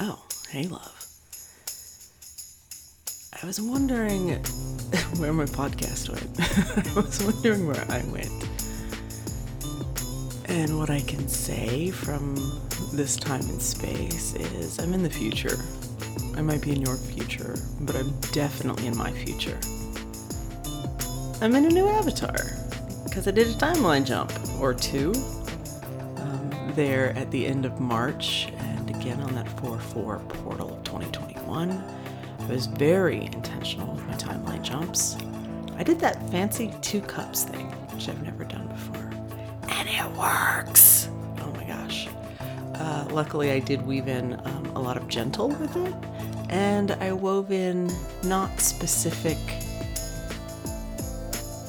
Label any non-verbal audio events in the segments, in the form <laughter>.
Oh, hey, love. I was wondering <laughs> where my podcast went. <laughs> I was wondering where I went. And what I can say from this time and space is I'm in the future. I might be in your future, but I'm definitely in my future. I'm in a new avatar because I did a timeline jump or two um, there at the end of March again on that 4 4 portal of 2021. I was very intentional with my timeline jumps. I did that fancy two cups thing, which I've never done before. And it works! Oh my gosh. Uh, luckily, I did weave in um, a lot of gentle with it, and I wove in not specific.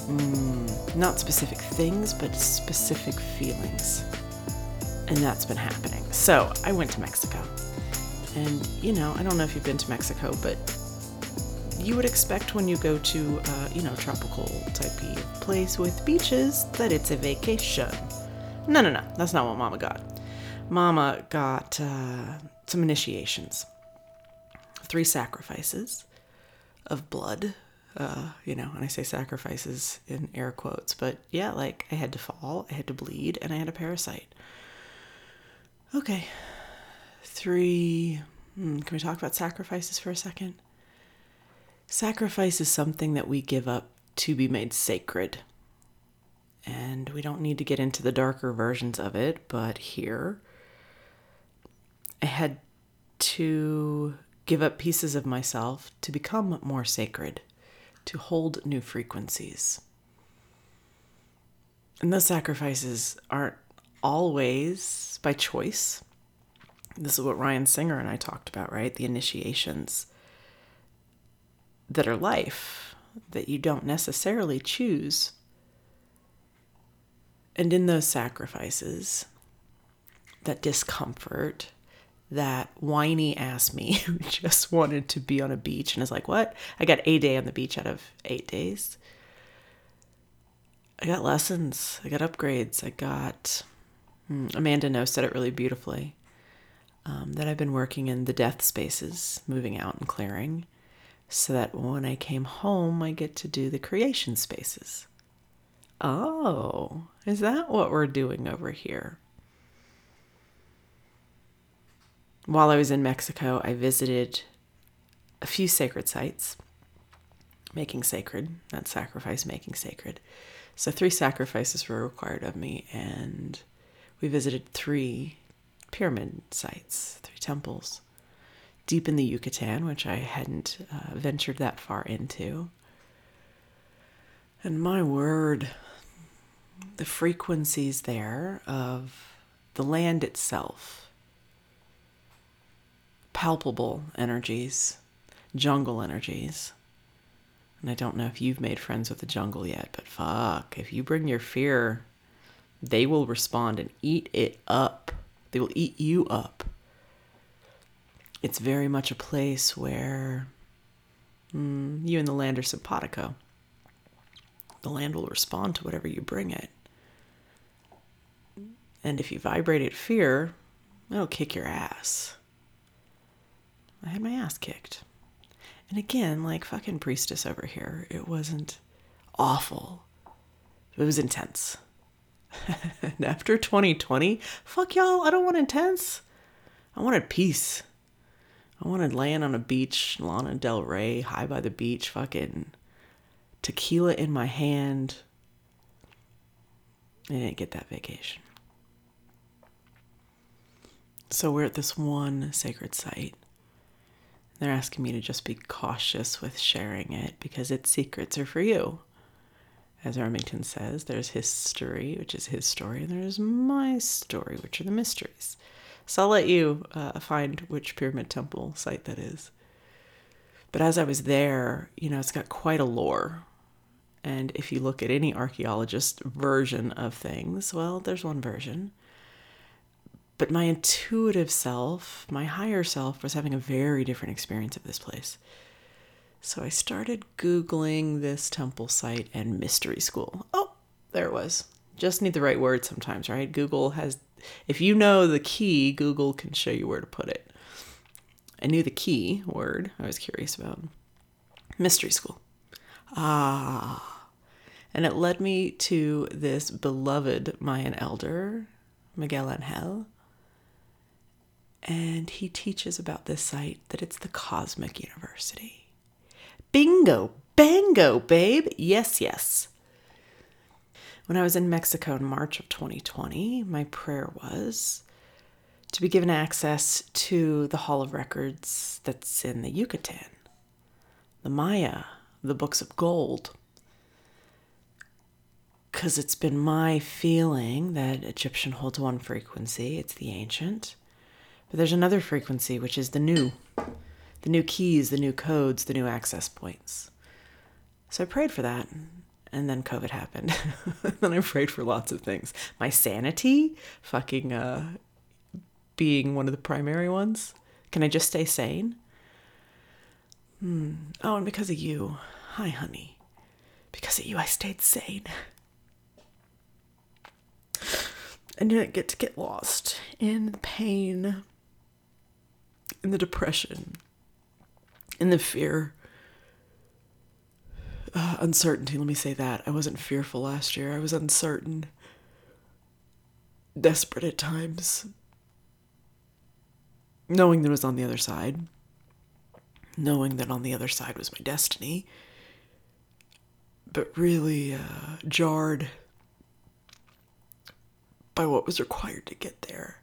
Mm, not specific things, but specific feelings. And that's been happening. So I went to Mexico. And, you know, I don't know if you've been to Mexico, but you would expect when you go to, uh, you know, tropical type place with beaches that it's a vacation. No, no, no. That's not what Mama got. Mama got uh, some initiations, three sacrifices of blood. Uh, you know, and I say sacrifices in air quotes, but yeah, like I had to fall, I had to bleed, and I had a parasite. Okay, three. Hmm, can we talk about sacrifices for a second? Sacrifice is something that we give up to be made sacred. And we don't need to get into the darker versions of it, but here I had to give up pieces of myself to become more sacred, to hold new frequencies. And those sacrifices aren't always by choice. This is what Ryan Singer and I talked about, right? The initiations that are life that you don't necessarily choose. And in those sacrifices, that discomfort, that whiny ass me <laughs> who just wanted to be on a beach and is like, what? I got a day on the beach out of eight days. I got lessons, I got upgrades, I got. Hmm, Amanda No said it really beautifully um, that I've been working in the death spaces, moving out and clearing, so that when I came home, I get to do the creation spaces. Oh, is that what we're doing over here? While I was in Mexico, I visited a few sacred sites, making sacred, not sacrifice, making sacred. So, three sacrifices were required of me, and we visited three pyramid sites, three temples, deep in the Yucatan, which I hadn't uh, ventured that far into. And my word, the frequencies there of the land itself, palpable energies, jungle energies. And I don't know if you've made friends with the jungle yet, but fuck, if you bring your fear, they will respond and eat it up. They will eat you up. It's very much a place where mm, you and the land are simpatico. The land will respond to whatever you bring it. And if you vibrate at fear, it'll kick your ass. I had my ass kicked. And again, like fucking priestess over here, it wasn't awful. It was intense. <laughs> and after 2020, fuck y'all, I don't want intense. I wanted peace. I wanted laying on a beach, Lana Del Rey, high by the beach, fucking tequila in my hand. I didn't get that vacation. So we're at this one sacred site. They're asking me to just be cautious with sharing it because its secrets are for you as Remington says, there's his story, which is his story, and there's my story, which are the mysteries. So I'll let you uh, find which pyramid temple site that is. But as I was there, you know, it's got quite a lore. And if you look at any archaeologist version of things, well, there's one version. But my intuitive self, my higher self, was having a very different experience of this place. So I started Googling this temple site and mystery school. Oh, there it was. Just need the right word sometimes, right? Google has, if you know the key, Google can show you where to put it. I knew the key word I was curious about mystery school. Ah. And it led me to this beloved Mayan elder, Miguel Angel. And he teaches about this site that it's the Cosmic University. Bingo, bango, babe. Yes, yes. When I was in Mexico in March of 2020, my prayer was to be given access to the Hall of Records that's in the Yucatan, the Maya, the books of gold. Because it's been my feeling that Egyptian holds one frequency, it's the ancient. But there's another frequency, which is the new the new keys, the new codes, the new access points. So I prayed for that. And then COVID happened. <laughs> then I prayed for lots of things. My sanity, fucking uh, being one of the primary ones. Can I just stay sane? Hmm. Oh, and because of you. Hi, honey. Because of you, I stayed sane. I didn't get to get lost in the pain, in the depression, in the fear. Uh, uncertainty, let me say that. I wasn't fearful last year. I was uncertain, desperate at times, knowing that it was on the other side, knowing that on the other side was my destiny, but really uh, jarred by what was required to get there.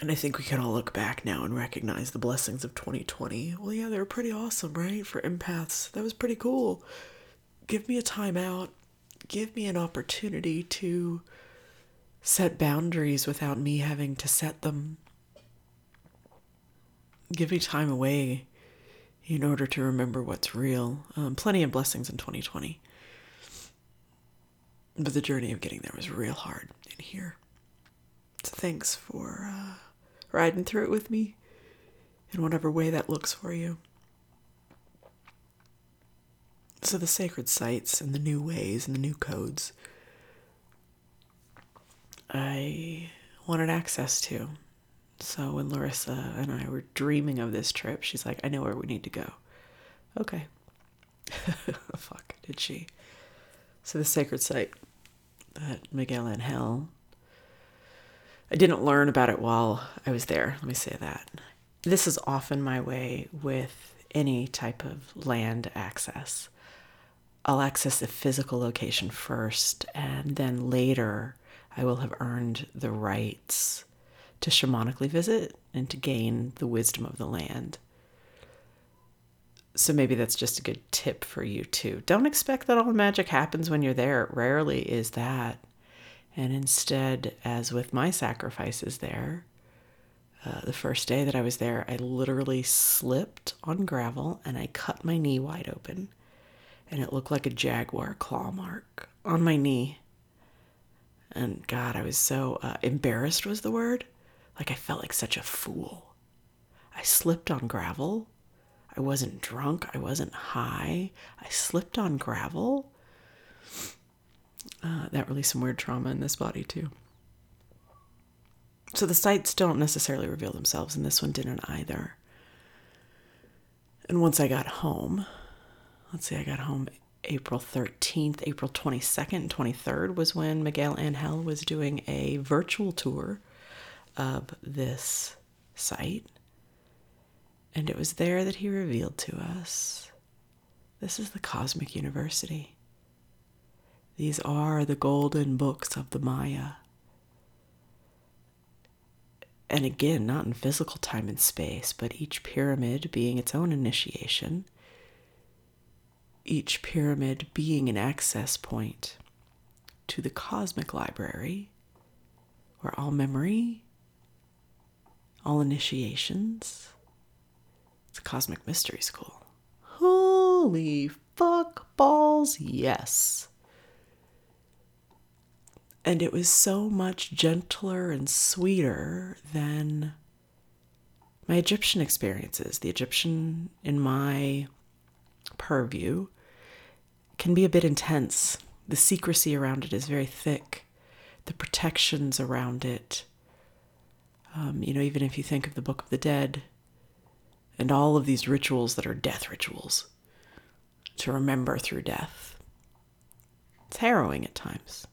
And I think we can all look back now and recognize the blessings of 2020. Well, yeah, they were pretty awesome, right? For empaths, that was pretty cool. Give me a timeout. Give me an opportunity to set boundaries without me having to set them. Give me time away in order to remember what's real. Um, plenty of blessings in 2020. But the journey of getting there was real hard in here. So thanks for uh, riding through it with me in whatever way that looks for you. So the sacred sites and the new ways and the new codes I wanted access to. So when Larissa and I were dreaming of this trip, she's like, I know where we need to go. Okay. <laughs> Fuck, did she? So the sacred site that Miguel and Angel, I didn't learn about it while I was there. Let me say that. This is often my way with any type of land access. I'll access the physical location first, and then later I will have earned the rights to shamanically visit and to gain the wisdom of the land. So maybe that's just a good tip for you too. Don't expect that all the magic happens when you're there. It rarely is that. And instead, as with my sacrifices there, uh, the first day that I was there, I literally slipped on gravel and I cut my knee wide open. And it looked like a jaguar claw mark on my knee. And God, I was so uh, embarrassed, was the word. Like I felt like such a fool. I slipped on gravel. I wasn't drunk. I wasn't high. I slipped on gravel. Uh, that released some weird trauma in this body, too. So the sites don't necessarily reveal themselves, and this one didn't either. And once I got home, let's see, I got home April 13th, April 22nd, and 23rd was when Miguel Angel was doing a virtual tour of this site. And it was there that he revealed to us this is the Cosmic University. These are the golden books of the Maya. And again, not in physical time and space, but each pyramid being its own initiation each pyramid being an access point to the cosmic library where all memory, all initiations, it's a cosmic mystery school. Holy fuck balls, yes. And it was so much gentler and sweeter than my Egyptian experiences. The Egyptian in my purview can be a bit intense. The secrecy around it is very thick, the protections around it Um, you know, even if you think of the Book of the Dead and all of these rituals that are death rituals to remember through death, it's harrowing at times.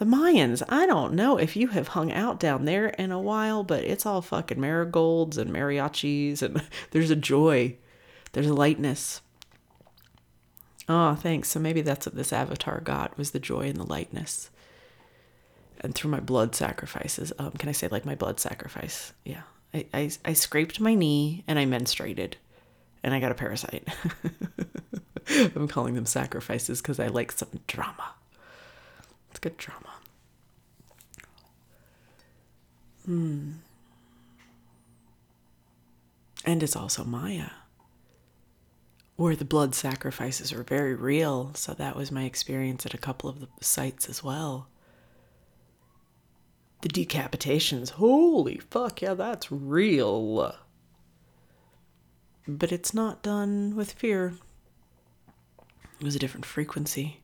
The Mayans, I don't know if you have hung out down there in a while, but it's all fucking marigolds and mariachis, and <laughs> there's a joy, there's a lightness. Oh, thanks. So maybe that's what this avatar got was the joy and the lightness. And through my blood sacrifices, um, can I say like my blood sacrifice? Yeah, I, I, I scraped my knee and I menstruated, and I got a parasite. <laughs> I'm calling them sacrifices because I like some drama. Good drama. Hmm. And it's also Maya, where the blood sacrifices are very real. So that was my experience at a couple of the sites as well. The decapitations, holy fuck, yeah, that's real. But it's not done with fear. It was a different frequency.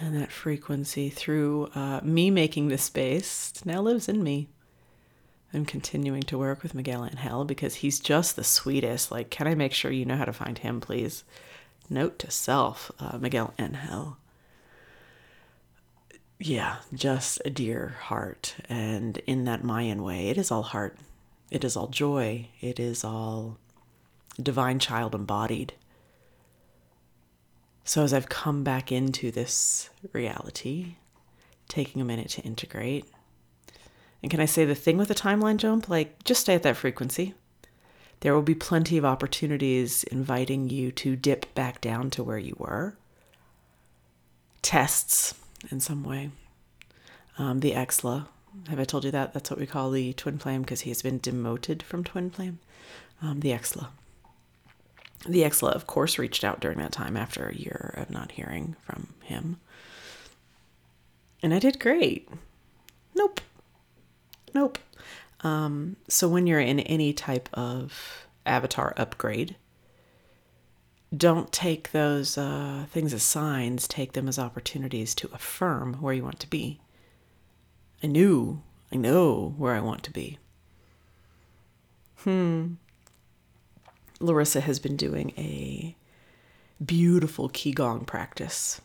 And that frequency, through uh, me making this space, now lives in me. I'm continuing to work with Miguel Angel because he's just the sweetest. Like, can I make sure you know how to find him, please? Note to self, uh, Miguel Angel. Yeah, just a dear heart. And in that Mayan way, it is all heart, it is all joy, it is all divine child embodied. So, as I've come back into this reality, taking a minute to integrate, and can I say the thing with the timeline jump? Like, just stay at that frequency. There will be plenty of opportunities inviting you to dip back down to where you were. Tests in some way. Um, the Exla, have I told you that? That's what we call the twin flame because he has been demoted from twin flame. Um, the Exla. The Exla, of course, reached out during that time after a year of not hearing from him. And I did great. Nope. Nope. Um, so when you're in any type of avatar upgrade, don't take those uh, things as signs, take them as opportunities to affirm where you want to be. I knew, I know where I want to be. Hmm. Larissa has been doing a beautiful Qigong practice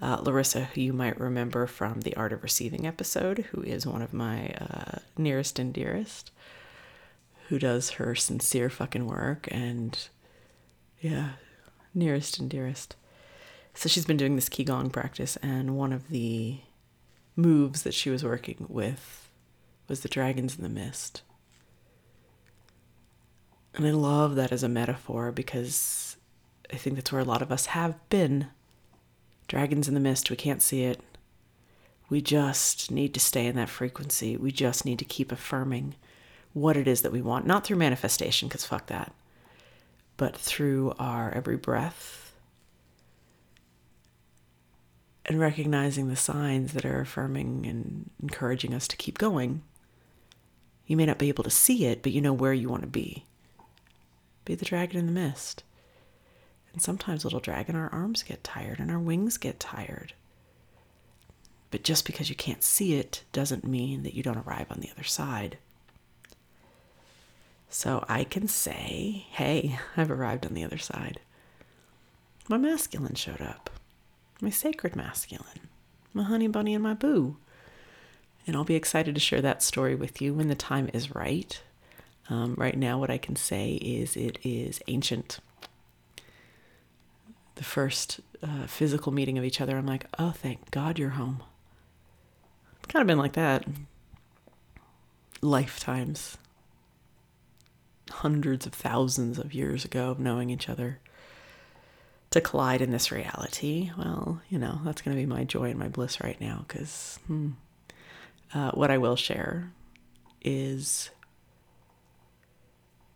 uh, Larissa, who you might remember from the Art of Receiving episode, who is one of my uh, nearest and dearest, who does her sincere fucking work and, yeah, nearest and dearest. So she's been doing this Qigong practice, and one of the moves that she was working with was the dragons in the mist. And I love that as a metaphor because I think that's where a lot of us have been Dragons in the mist, we can't see it. We just need to stay in that frequency. We just need to keep affirming what it is that we want, not through manifestation, because fuck that, but through our every breath and recognizing the signs that are affirming and encouraging us to keep going. You may not be able to see it, but you know where you want to be. Be the dragon in the mist. And sometimes, little dragon, our arms get tired and our wings get tired. But just because you can't see it doesn't mean that you don't arrive on the other side. So I can say, hey, I've arrived on the other side. My masculine showed up, my sacred masculine, my honey bunny and my boo. And I'll be excited to share that story with you when the time is right. Um, right now, what I can say is it is ancient the first uh, physical meeting of each other, I'm like, oh, thank God you're home. It's kind of been like that. Lifetimes, hundreds of thousands of years ago of knowing each other. To collide in this reality, well, you know, that's going to be my joy and my bliss right now because hmm, uh, what I will share is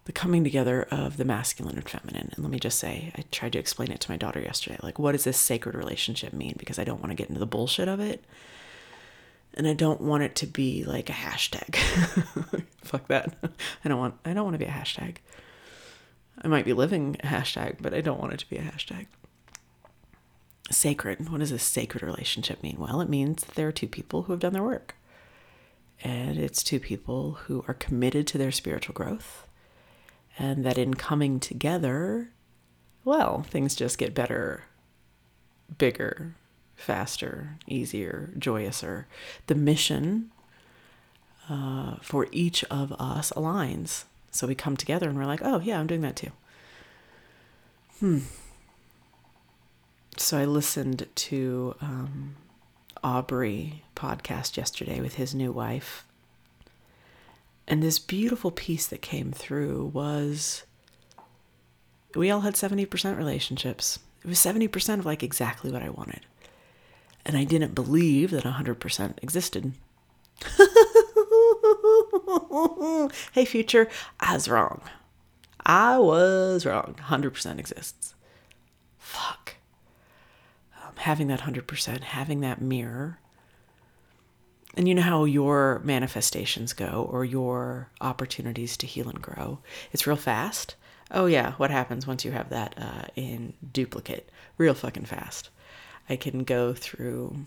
the coming together of the masculine and feminine. And let me just say, I tried to explain it to my daughter yesterday. Like, what does this sacred relationship mean? Because I don't want to get into the bullshit of it. And I don't want it to be like a hashtag. <laughs> Fuck that. I don't want I don't want to be a hashtag. I might be living a hashtag, but I don't want it to be a hashtag. Sacred. What does a sacred relationship mean? Well, it means that there are two people who have done their work. And it's two people who are committed to their spiritual growth. And that in coming together, well, things just get better, bigger, faster, easier, joyouser. The mission uh, for each of us aligns. So we come together and we're like, oh, yeah, I'm doing that too. Hmm. So I listened to um, Aubrey podcast yesterday with his new wife. And this beautiful piece that came through was we all had 70% relationships. It was 70% of like exactly what I wanted. And I didn't believe that 100% existed. <laughs> hey, future, I was wrong. I was wrong. 100% exists. Fuck. Um, having that 100%, having that mirror. And you know how your manifestations go or your opportunities to heal and grow? It's real fast. Oh, yeah. What happens once you have that uh, in duplicate? Real fucking fast. I can go through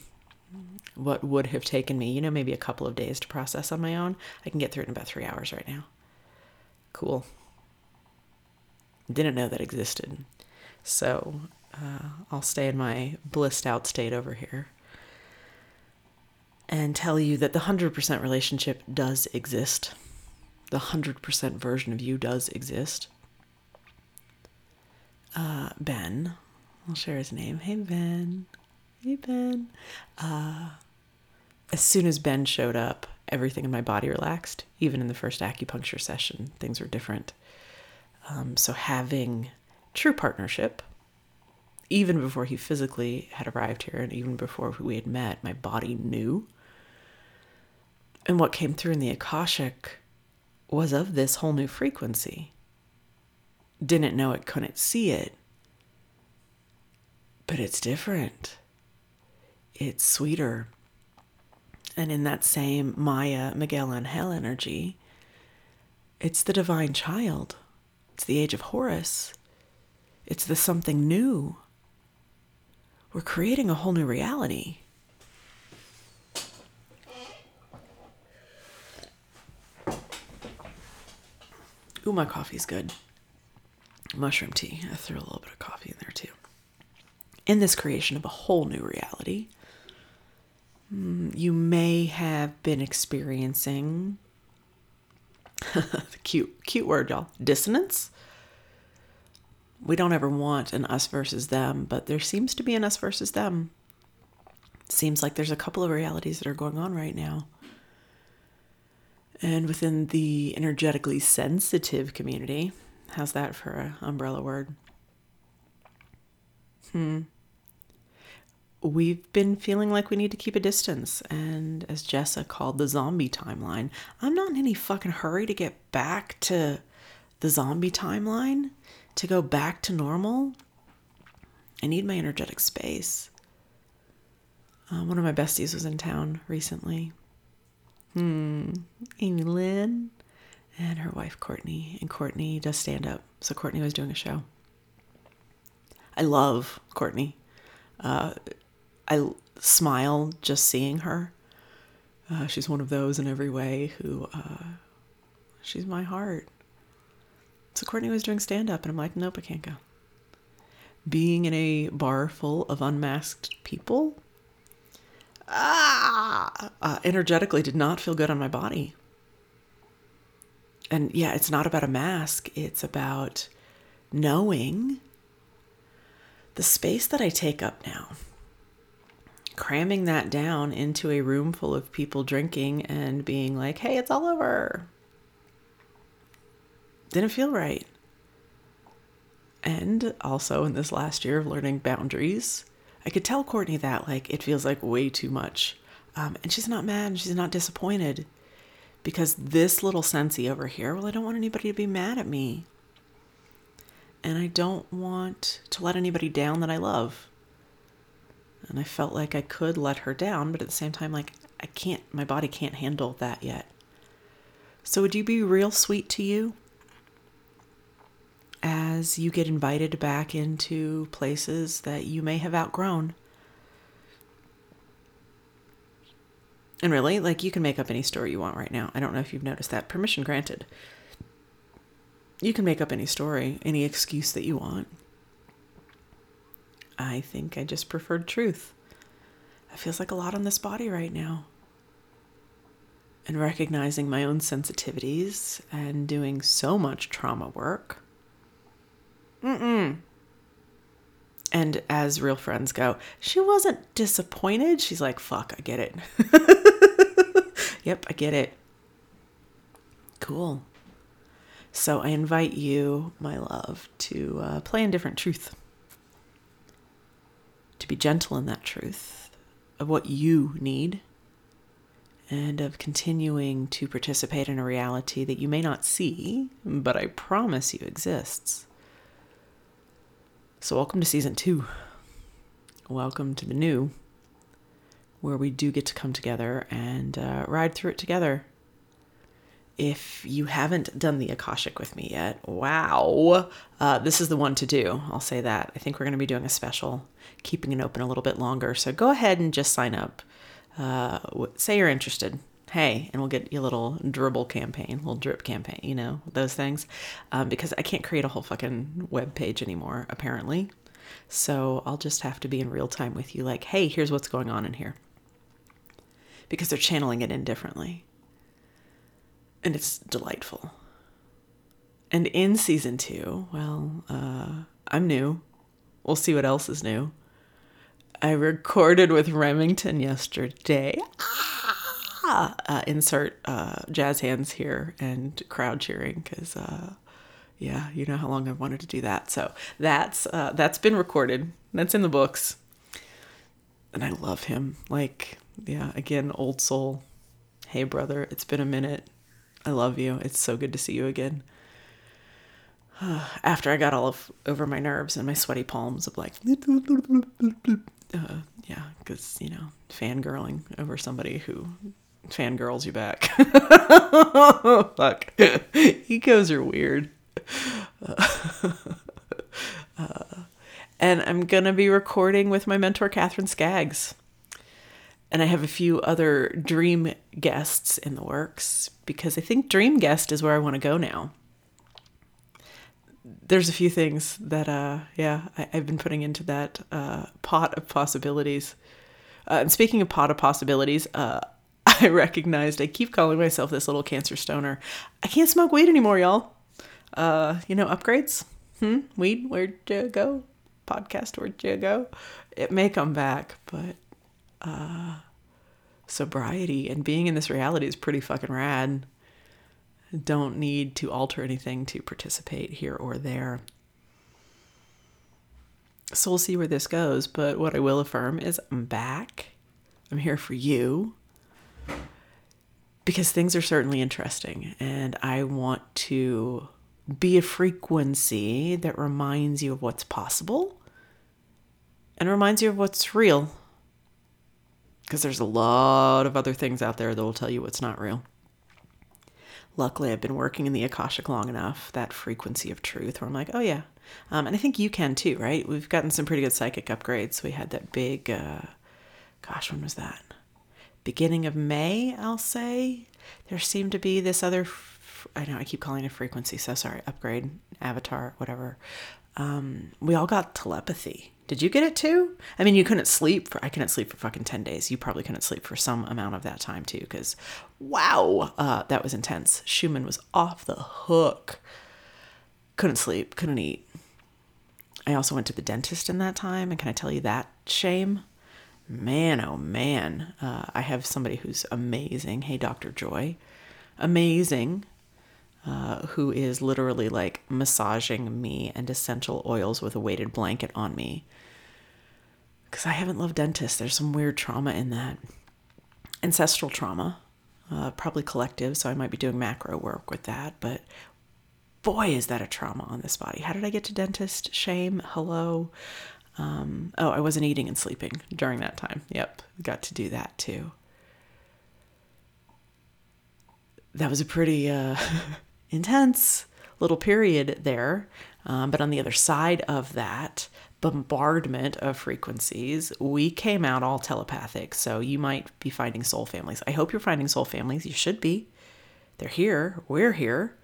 what would have taken me, you know, maybe a couple of days to process on my own. I can get through it in about three hours right now. Cool. Didn't know that existed. So uh, I'll stay in my blissed out state over here and tell you that the 100% relationship does exist. The 100% version of you does exist. Uh, ben, I'll share his name. Hey, Ben. Hey, Ben. Uh, as soon as Ben showed up, everything in my body relaxed. Even in the first acupuncture session, things were different. Um, so having true partnership, even before he physically had arrived here and even before we had met, my body knew. And what came through in the Akashic was of this whole new frequency. Didn't know it, couldn't see it. But it's different. It's sweeter. And in that same Maya Miguel Angel energy, it's the divine child it's the age of Horus. It's the something new. We're creating a whole new reality. Ooh, my coffee's good. Mushroom tea. I threw a little bit of coffee in there too. In this creation of a whole new reality, mm, you may have been experiencing <laughs> the cute, cute word, y'all. Dissonance. We don't ever want an us versus them, but there seems to be an us versus them. seems like there's a couple of realities that are going on right now. And within the energetically sensitive community, how's that for an umbrella word? Hmm we've been feeling like we need to keep a distance. And as Jessa called the zombie timeline, I'm not in any fucking hurry to get back to the zombie timeline, to go back to normal. I need my energetic space. Uh, one of my besties was in town recently. Hmm. Amy Lynn and her wife Courtney. And Courtney does stand up. So Courtney was doing a show. I love Courtney. Uh, I smile just seeing her. Uh, she's one of those in every way who, uh, she's my heart. So Courtney was doing stand up, and I'm like, nope, I can't go. Being in a bar full of unmasked people, ah, uh, energetically did not feel good on my body. And yeah, it's not about a mask, it's about knowing the space that I take up now cramming that down into a room full of people drinking and being like, hey, it's all over. Didn't feel right. And also in this last year of learning boundaries, I could tell Courtney that like it feels like way too much. Um, and she's not mad and she's not disappointed because this little sensei over here, well, I don't want anybody to be mad at me. And I don't want to let anybody down that I love. And I felt like I could let her down, but at the same time, like, I can't, my body can't handle that yet. So, would you be real sweet to you as you get invited back into places that you may have outgrown? And really, like you can make up any story you want right now. I don't know if you've noticed that. Permission granted. You can make up any story, any excuse that you want. I think I just preferred truth. It feels like a lot on this body right now. And recognizing my own sensitivities and doing so much trauma work. Mm-mm. And as real friends go, she wasn't disappointed. She's like, fuck, I get it. <laughs> yep, I get it. Cool. So I invite you, my love, to uh, play in different truth, to be gentle in that truth of what you need, and of continuing to participate in a reality that you may not see, but I promise you exists. So, welcome to season two. Welcome to the new, where we do get to come together and uh, ride through it together. If you haven't done the Akashic with me yet, wow, uh, this is the one to do. I'll say that. I think we're going to be doing a special, keeping it open a little bit longer. So, go ahead and just sign up. Uh, say you're interested hey, and we'll get you a little dribble campaign, little drip campaign, you know, those things. Um, because I can't create a whole fucking web page anymore, apparently. So I'll just have to be in real time with you, like, hey, here's what's going on in here. Because they're channeling it in differently. And it's delightful. And in season two, well, uh, I'm new. We'll see what else is new. I recorded with Remington yesterday. Uh, insert uh, jazz hands here and crowd cheering because uh, yeah you know how long i've wanted to do that. So that's uh, that's been recorded. That's in the books. And i love him. Like yeah again old soul. Hey brother it's been a minute. I love you. It's so good to see you again. <sighs> After i got all of over my nerves and my sweaty palms of like <laughs> uh, yeah because you know fangirling over somebody who fangirls you back. <laughs> Fuck. <laughs> Egos are weird. Uh, <laughs> uh, and I'm going to be recording with my mentor, Catherine Skaggs. And I have a few other dream guests in the works because I think dream guest is where I want to go now. There's a few things that, uh, yeah, I, have been putting into that uh, pot of possibilities. Uh, and speaking of pot of possibilities, uh, <laughs> I recognized I keep calling myself this little cancer stoner. I can't smoke weed anymore, y'all. Uh, you know, upgrades? Hmm? Weed, where'd you go? Podcast, where'd you go? It may come back, but uh sobriety and being in this reality is pretty fucking rad. Don't need to alter anything to participate here or there. So we'll see where this goes, but what I will affirm is I'm back. I'm here for you because things are certainly interesting and I want to be a frequency that reminds you of what's possible and reminds you of what's real. Because there's a lot of other things out there that will tell you what's not real. Luckily, I've been working in the Akashic long enough, that frequency of truth, where I'm like, oh yeah. Um, and I think you can too, right? We've gotten some pretty good psychic upgrades. We had that big, uh, gosh, when was that? Beginning of May, I'll say, there seemed to be this other, I know I keep calling it frequency, so sorry, upgrade, avatar, whatever. Um, we all got telepathy. Did you get it too? I mean, you couldn't sleep for, I couldn't sleep for fucking 10 days. You probably couldn't sleep for some amount of that time too, because wow, uh, that was intense. Schumann was off the hook. Couldn't sleep, couldn't eat. I also went to the dentist in that time, and can I tell you that shame? Man, oh man, uh, I have somebody who's amazing. Hey, Dr. Joy, amazing, uh, who is literally like massaging me and essential oils with a weighted blanket on me. Because I haven't loved dentists. There's some weird trauma in that. Ancestral trauma, uh, probably collective, so I might be doing macro work with that. But boy, is that a trauma on this body. How did I get to dentist? Shame. Hello. Um, oh, I wasn't eating and sleeping during that time. Yep, got to do that too. That was a pretty uh, <laughs> intense little period there. Um, but on the other side of that, bombardment of frequencies. We came out all telepathic, so you might be finding soul families. I hope you're finding soul families. You should be. They're here. We're here.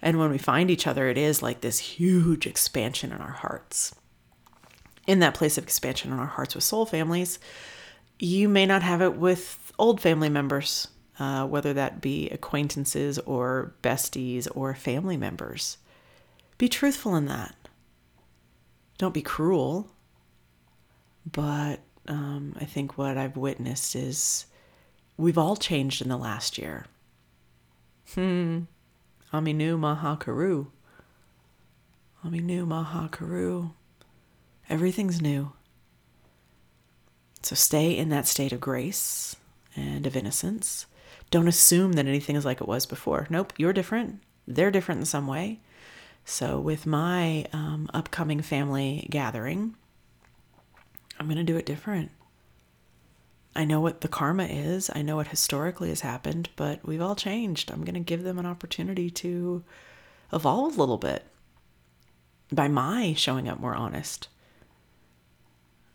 And when we find each other, it is like this huge expansion in our hearts. In that place of expansion in our hearts with soul families, you may not have it with old family members, uh, whether that be acquaintances or besties or family members. Be truthful in that. Don't be cruel. But um, I think what I've witnessed is we've all changed in the last year. Hmm. Aminu Maha Karu. Aminu Maha Karu. Everything's new. So stay in that state of grace and of innocence. Don't assume that anything is like it was before. Nope, you're different. They're different in some way. So, with my um, upcoming family gathering, I'm going to do it different. I know what the karma is. I know what historically has happened, but we've all changed. I'm going to give them an opportunity to evolve a little bit by my showing up more honest.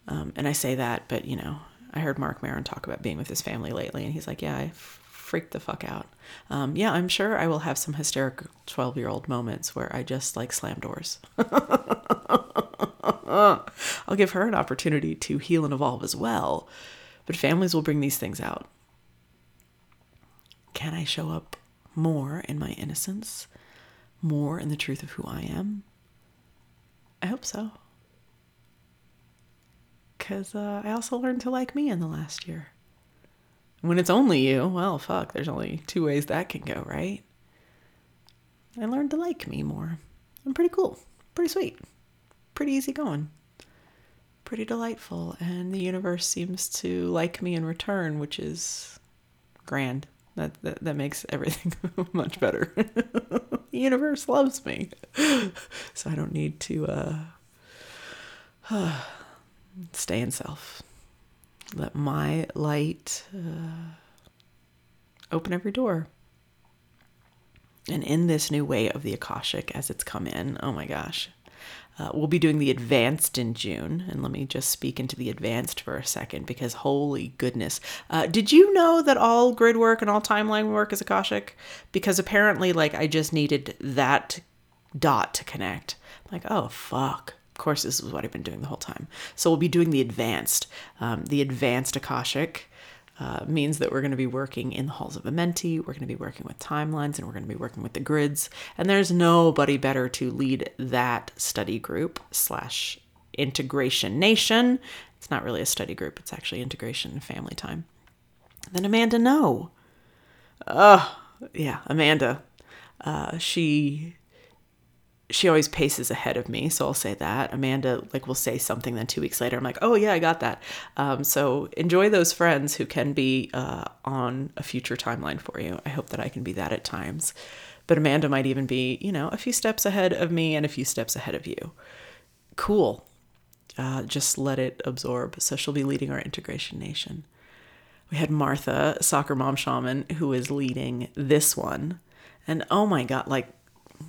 Um, and I say that, but you know, I heard Marc Maron talk about being with his family lately, and he's like, "Yeah, I freaked the fuck out." Um, yeah, I'm sure I will have some hysterical 12 year old moments where I just like slam doors. <laughs> I'll give her an opportunity to heal and evolve as well. But families will bring these things out. Can I show up more in my innocence, more in the truth of who I am? I hope so. Because uh, I also learned to like me in the last year. When it's only you, well, fuck, there's only two ways that can go, right? I learned to like me more. I'm pretty cool, pretty sweet, pretty easy going pretty delightful, and the universe seems to like me in return, which is grand. That that, that makes everything <laughs> much better. <laughs> the universe loves me, <laughs> so I don't need to uh, <sighs> stay in self. Let my light uh, open every door. And in this new way of the Akashic as it's come in, oh my gosh, uh, we'll be doing the advanced in June. And let me just speak into the advanced for a second because holy goodness. Uh, did you know that all grid work and all timeline work is Akashic? Because apparently, like, I just needed that dot to connect. I'm like, oh, fuck. Course, this is what I've been doing the whole time. So we'll be doing the advanced, um, the advanced Akashic uh, means that we're going to be working in the halls of Amenti, we're going to be working with timelines, and we're going to be working with the grids. And there's nobody better to lead that study group slash integration nation. It's not really a study group, it's actually integration and family time. Then Amanda No. Oh, yeah, Amanda. Uh, she she always paces ahead of me, so I'll say that. Amanda like will say something, then two weeks later, I'm like, oh yeah, I got that. Um, so enjoy those friends who can be uh, on a future timeline for you. I hope that I can be that at times, but Amanda might even be, you know, a few steps ahead of me and a few steps ahead of you. Cool. Uh, just let it absorb. So she'll be leading our integration nation. We had Martha, soccer mom shaman, who is leading this one. And oh my God, like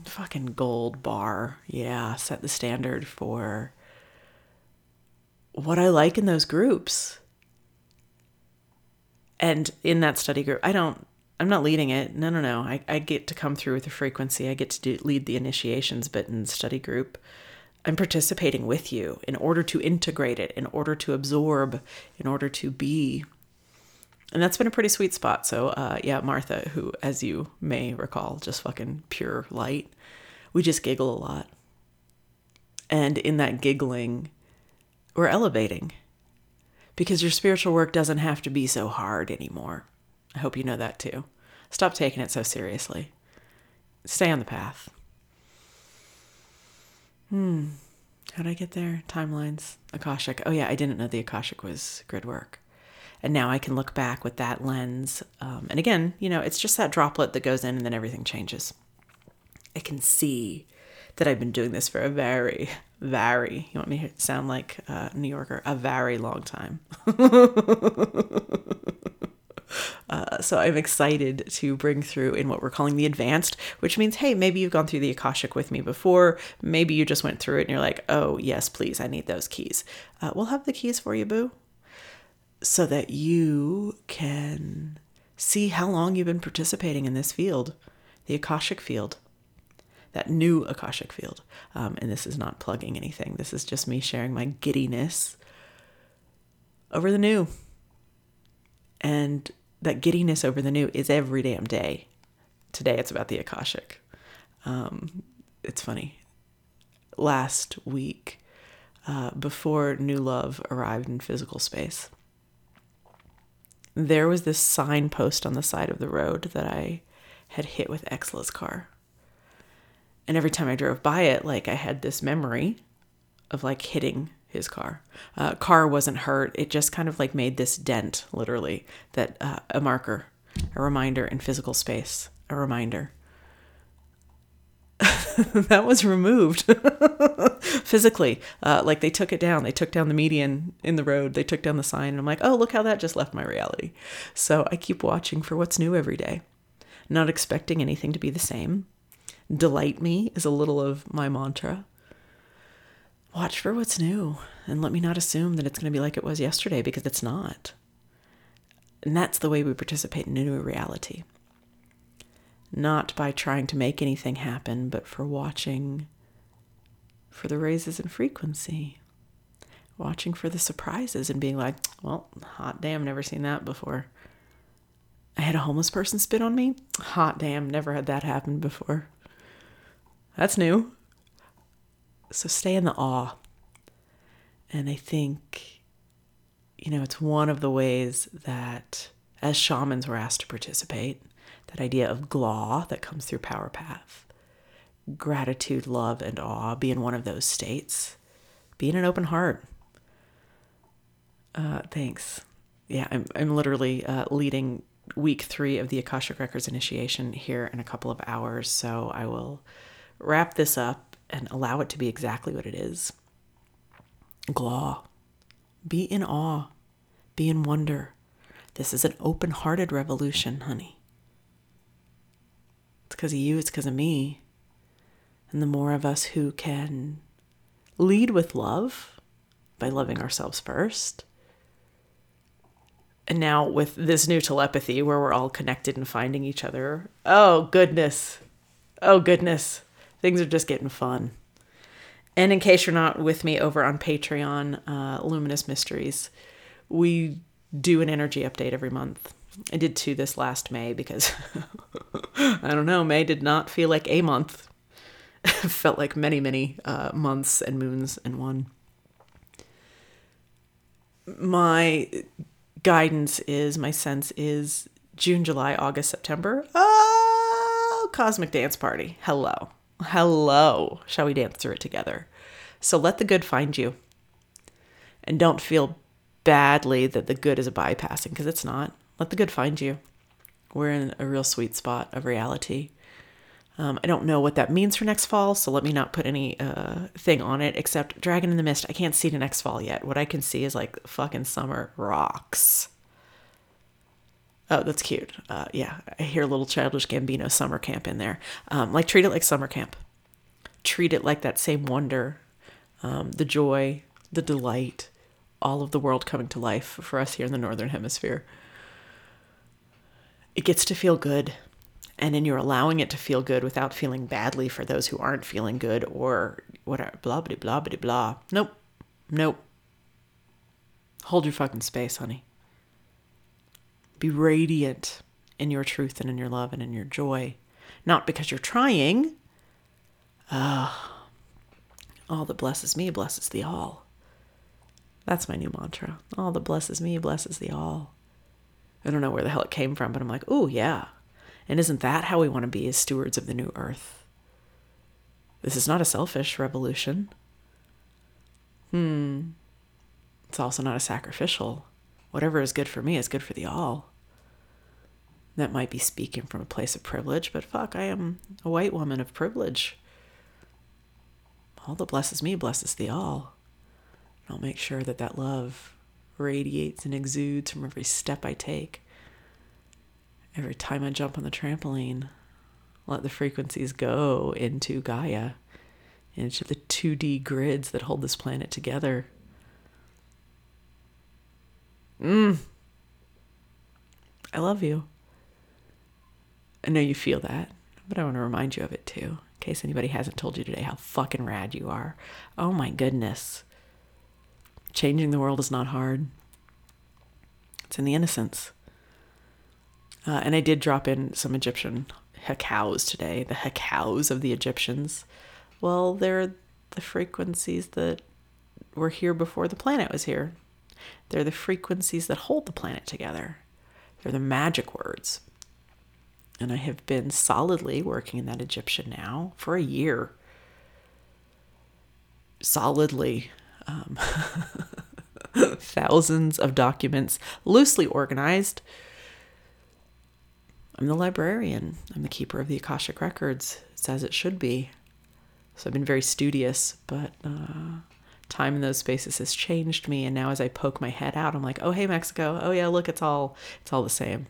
fucking gold bar. Yeah, set the standard for what I like in those groups. And in that study group, I don't, I'm not leading it. No, no, no. I, I get to come through with a frequency. I get to do, lead the initiations, but in study group, I'm participating with you in order to integrate it, in order to absorb, in order to be and that's been a pretty sweet spot. So, uh, yeah, Martha, who, as you may recall, just fucking pure light, we just giggle a lot. And in that giggling, we're elevating because your spiritual work doesn't have to be so hard anymore. I hope you know that too. Stop taking it so seriously. Stay on the path. Hmm. How did I get there? Timelines. Akashic. Oh, yeah, I didn't know the Akashic was grid work. And now I can look back with that lens. Um, and again, you know, it's just that droplet that goes in and then everything changes. I can see that I've been doing this for a very, very, you want me to sound like a New Yorker, a very long time. <laughs> Uh, so I'm excited to bring through in what we're calling the advanced, which means, hey, maybe you've gone through the Akashic with me before. Maybe you just went through it and you're like, oh, yes, please, I need those keys. Uh, we'll have the keys for you, boo, so that you can see how long you've been participating in this field, the Akashic field, that new Akashic field. Um, and this is not plugging anything, this is just me sharing my giddiness over the new. And that giddiness over the new is every damn day. Today it's about the Akashic. Um, it's funny. Last week, uh, before New Love arrived in physical space, there was this signpost on the side of the road that I had hit with Exla's car. And every time I drove by it, like I had this memory of like hitting his car. Uh, car wasn't hurt. It just kind of like made this dent, literally, that uh, a marker, a reminder in physical space, a reminder. <laughs> that was removed <laughs> physically. Uh, like they took it down. They took down the median in the road. They took down the sign. And I'm like, oh, look how that just left my reality. So I keep watching for what's new every day, not expecting anything to be the same. Delight me is a little of my mantra watch for what's new and let me not assume that it's going to be like it was yesterday because it's not. And that's the way we participate in a new reality. Not by trying to make anything happen, but for watching for the raises in frequency, watching for the surprises and being like, well, hot damn, never seen that before. I had a homeless person spit on me. Hot damn, never had that happen before. That's new. So stay in the awe. And I think, you know, it's one of the ways that as shamans were asked to participate, that idea of glaw that comes through Power Path, gratitude, love, and awe, be in one of those states, be in an open heart. Uh, thanks. Yeah, I'm, I'm literally uh, leading week three of the Akashic Records initiation here in a couple of hours. So I will wrap this up and allow it to be exactly what it is. Glaw. Be in awe. Be in wonder. This is an open hearted revolution, honey. It's because of you, it's because of me. And the more of us who can lead with love by loving ourselves first. And now with this new telepathy where we're all connected and finding each other. Oh, goodness. Oh, goodness things are just getting fun. And in case you're not with me over on Patreon, uh, Luminous Mysteries, we do an energy update every month. I did two this last May because <laughs> I don't know, May did not feel like a month. <laughs> felt like many, many uh, months and moons in one. My guidance is, my sense is June, July, August, September. Oh, Cosmic Dance Party. Hello. Hello. Shall we dance through it together? So let the good find you. And don't feel badly that the good is a bypassing because it's not. Let the good find you. We're in a real sweet spot of reality. Um, I don't know what that means for next fall, so let me not put any uh, thing on it except Dragon in the Mist. I can't see the next fall yet. What I can see is like fucking summer rocks. Oh, that's cute. Uh, yeah, I hear a little childish Gambino summer camp in there. Um, like treat it like summer camp. Treat it like that same wonder, um, the joy, the delight, all of the world coming to life for us here in the northern hemisphere. It gets to feel good, and then you're allowing it to feel good without feeling badly for those who aren't feeling good or whatever. Blah blah blah blah blah. Nope, nope. Hold your fucking space, honey. Be radiant in your truth and in your love and in your joy. Not because you're trying. Ah, all that blesses me blesses the all. That's my new mantra. All that blesses me blesses the all. I don't know where the hell it came from, but I'm like, oh, yeah. And isn't that how we want to be as stewards of the new earth? This is not a selfish revolution. Hmm. It's also not a sacrificial whatever is good for me is good for the all. That might be speaking from a place of privilege, but fuck, I am a white woman of privilege. All that blesses me blesses the all. I'll make sure that that love radiates and exudes from every step I take. Every time I jump on the trampoline, let the frequencies go into Gaia, into the 2D grids that hold this planet together. Mmm. I love you. I know you feel that, but I want to remind you of it too, in case anybody hasn't told you today how fucking rad you are. Oh my goodness. Changing the world is not hard, it's in the innocence. Uh, and I did drop in some Egyptian hekaus today, the hekaus of the Egyptians. Well, they're the frequencies that were here before the planet was here. They're the frequencies that hold the planet together. They're the magic words. And I have been solidly working in that Egyptian now for a year. Solidly. Um, <laughs> thousands of documents, loosely organized. I'm the librarian. I'm the keeper of the Akashic Records. It's as it should be. So I've been very studious, but uh, time in those spaces has changed me. And now, as I poke my head out, I'm like, oh hey Mexico. Oh yeah, look, it's all it's all the same.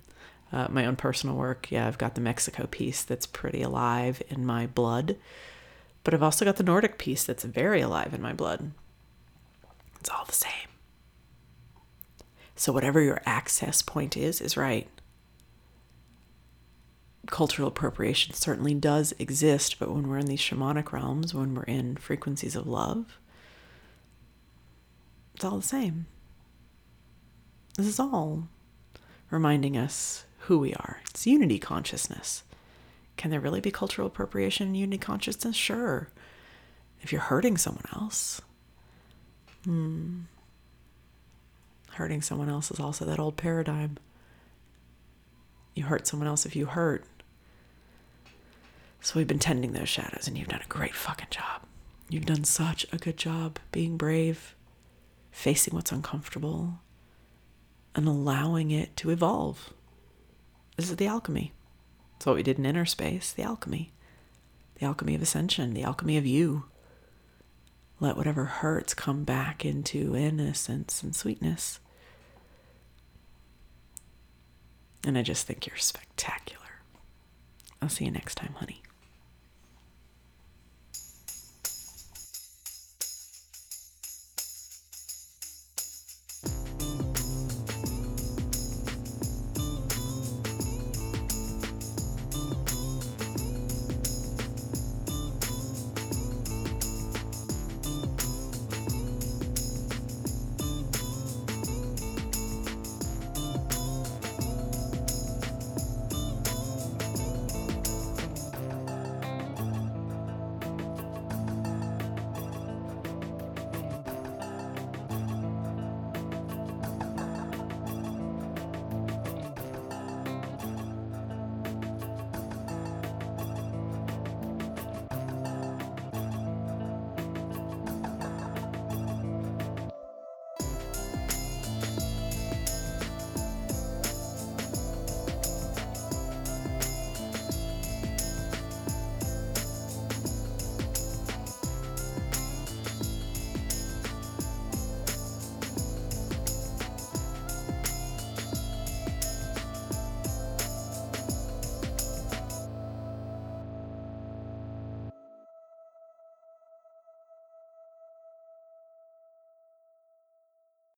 Uh, my own personal work, yeah, I've got the Mexico piece that's pretty alive in my blood, but I've also got the Nordic piece that's very alive in my blood. It's all the same. So whatever your access point is, is right cultural appropriation certainly does exist, but when we're in these shamanic realms, when we're in frequencies of love, it's all the same. This is all reminding us who we are. It's unity consciousness. Can there really be cultural appropriation in unity consciousness? Sure. If you're hurting someone else, hmm. Hurting someone else is also that old paradigm. You hurt someone else if you hurt. So we've been tending those shadows, and you've done a great fucking job. You've done such a good job being brave, facing what's uncomfortable, and allowing it to evolve. This is the alchemy. It's what we did in inner space the alchemy. The alchemy of ascension, the alchemy of you. Let whatever hurts come back into innocence and sweetness. And I just think you're spectacular. I'll see you next time, honey.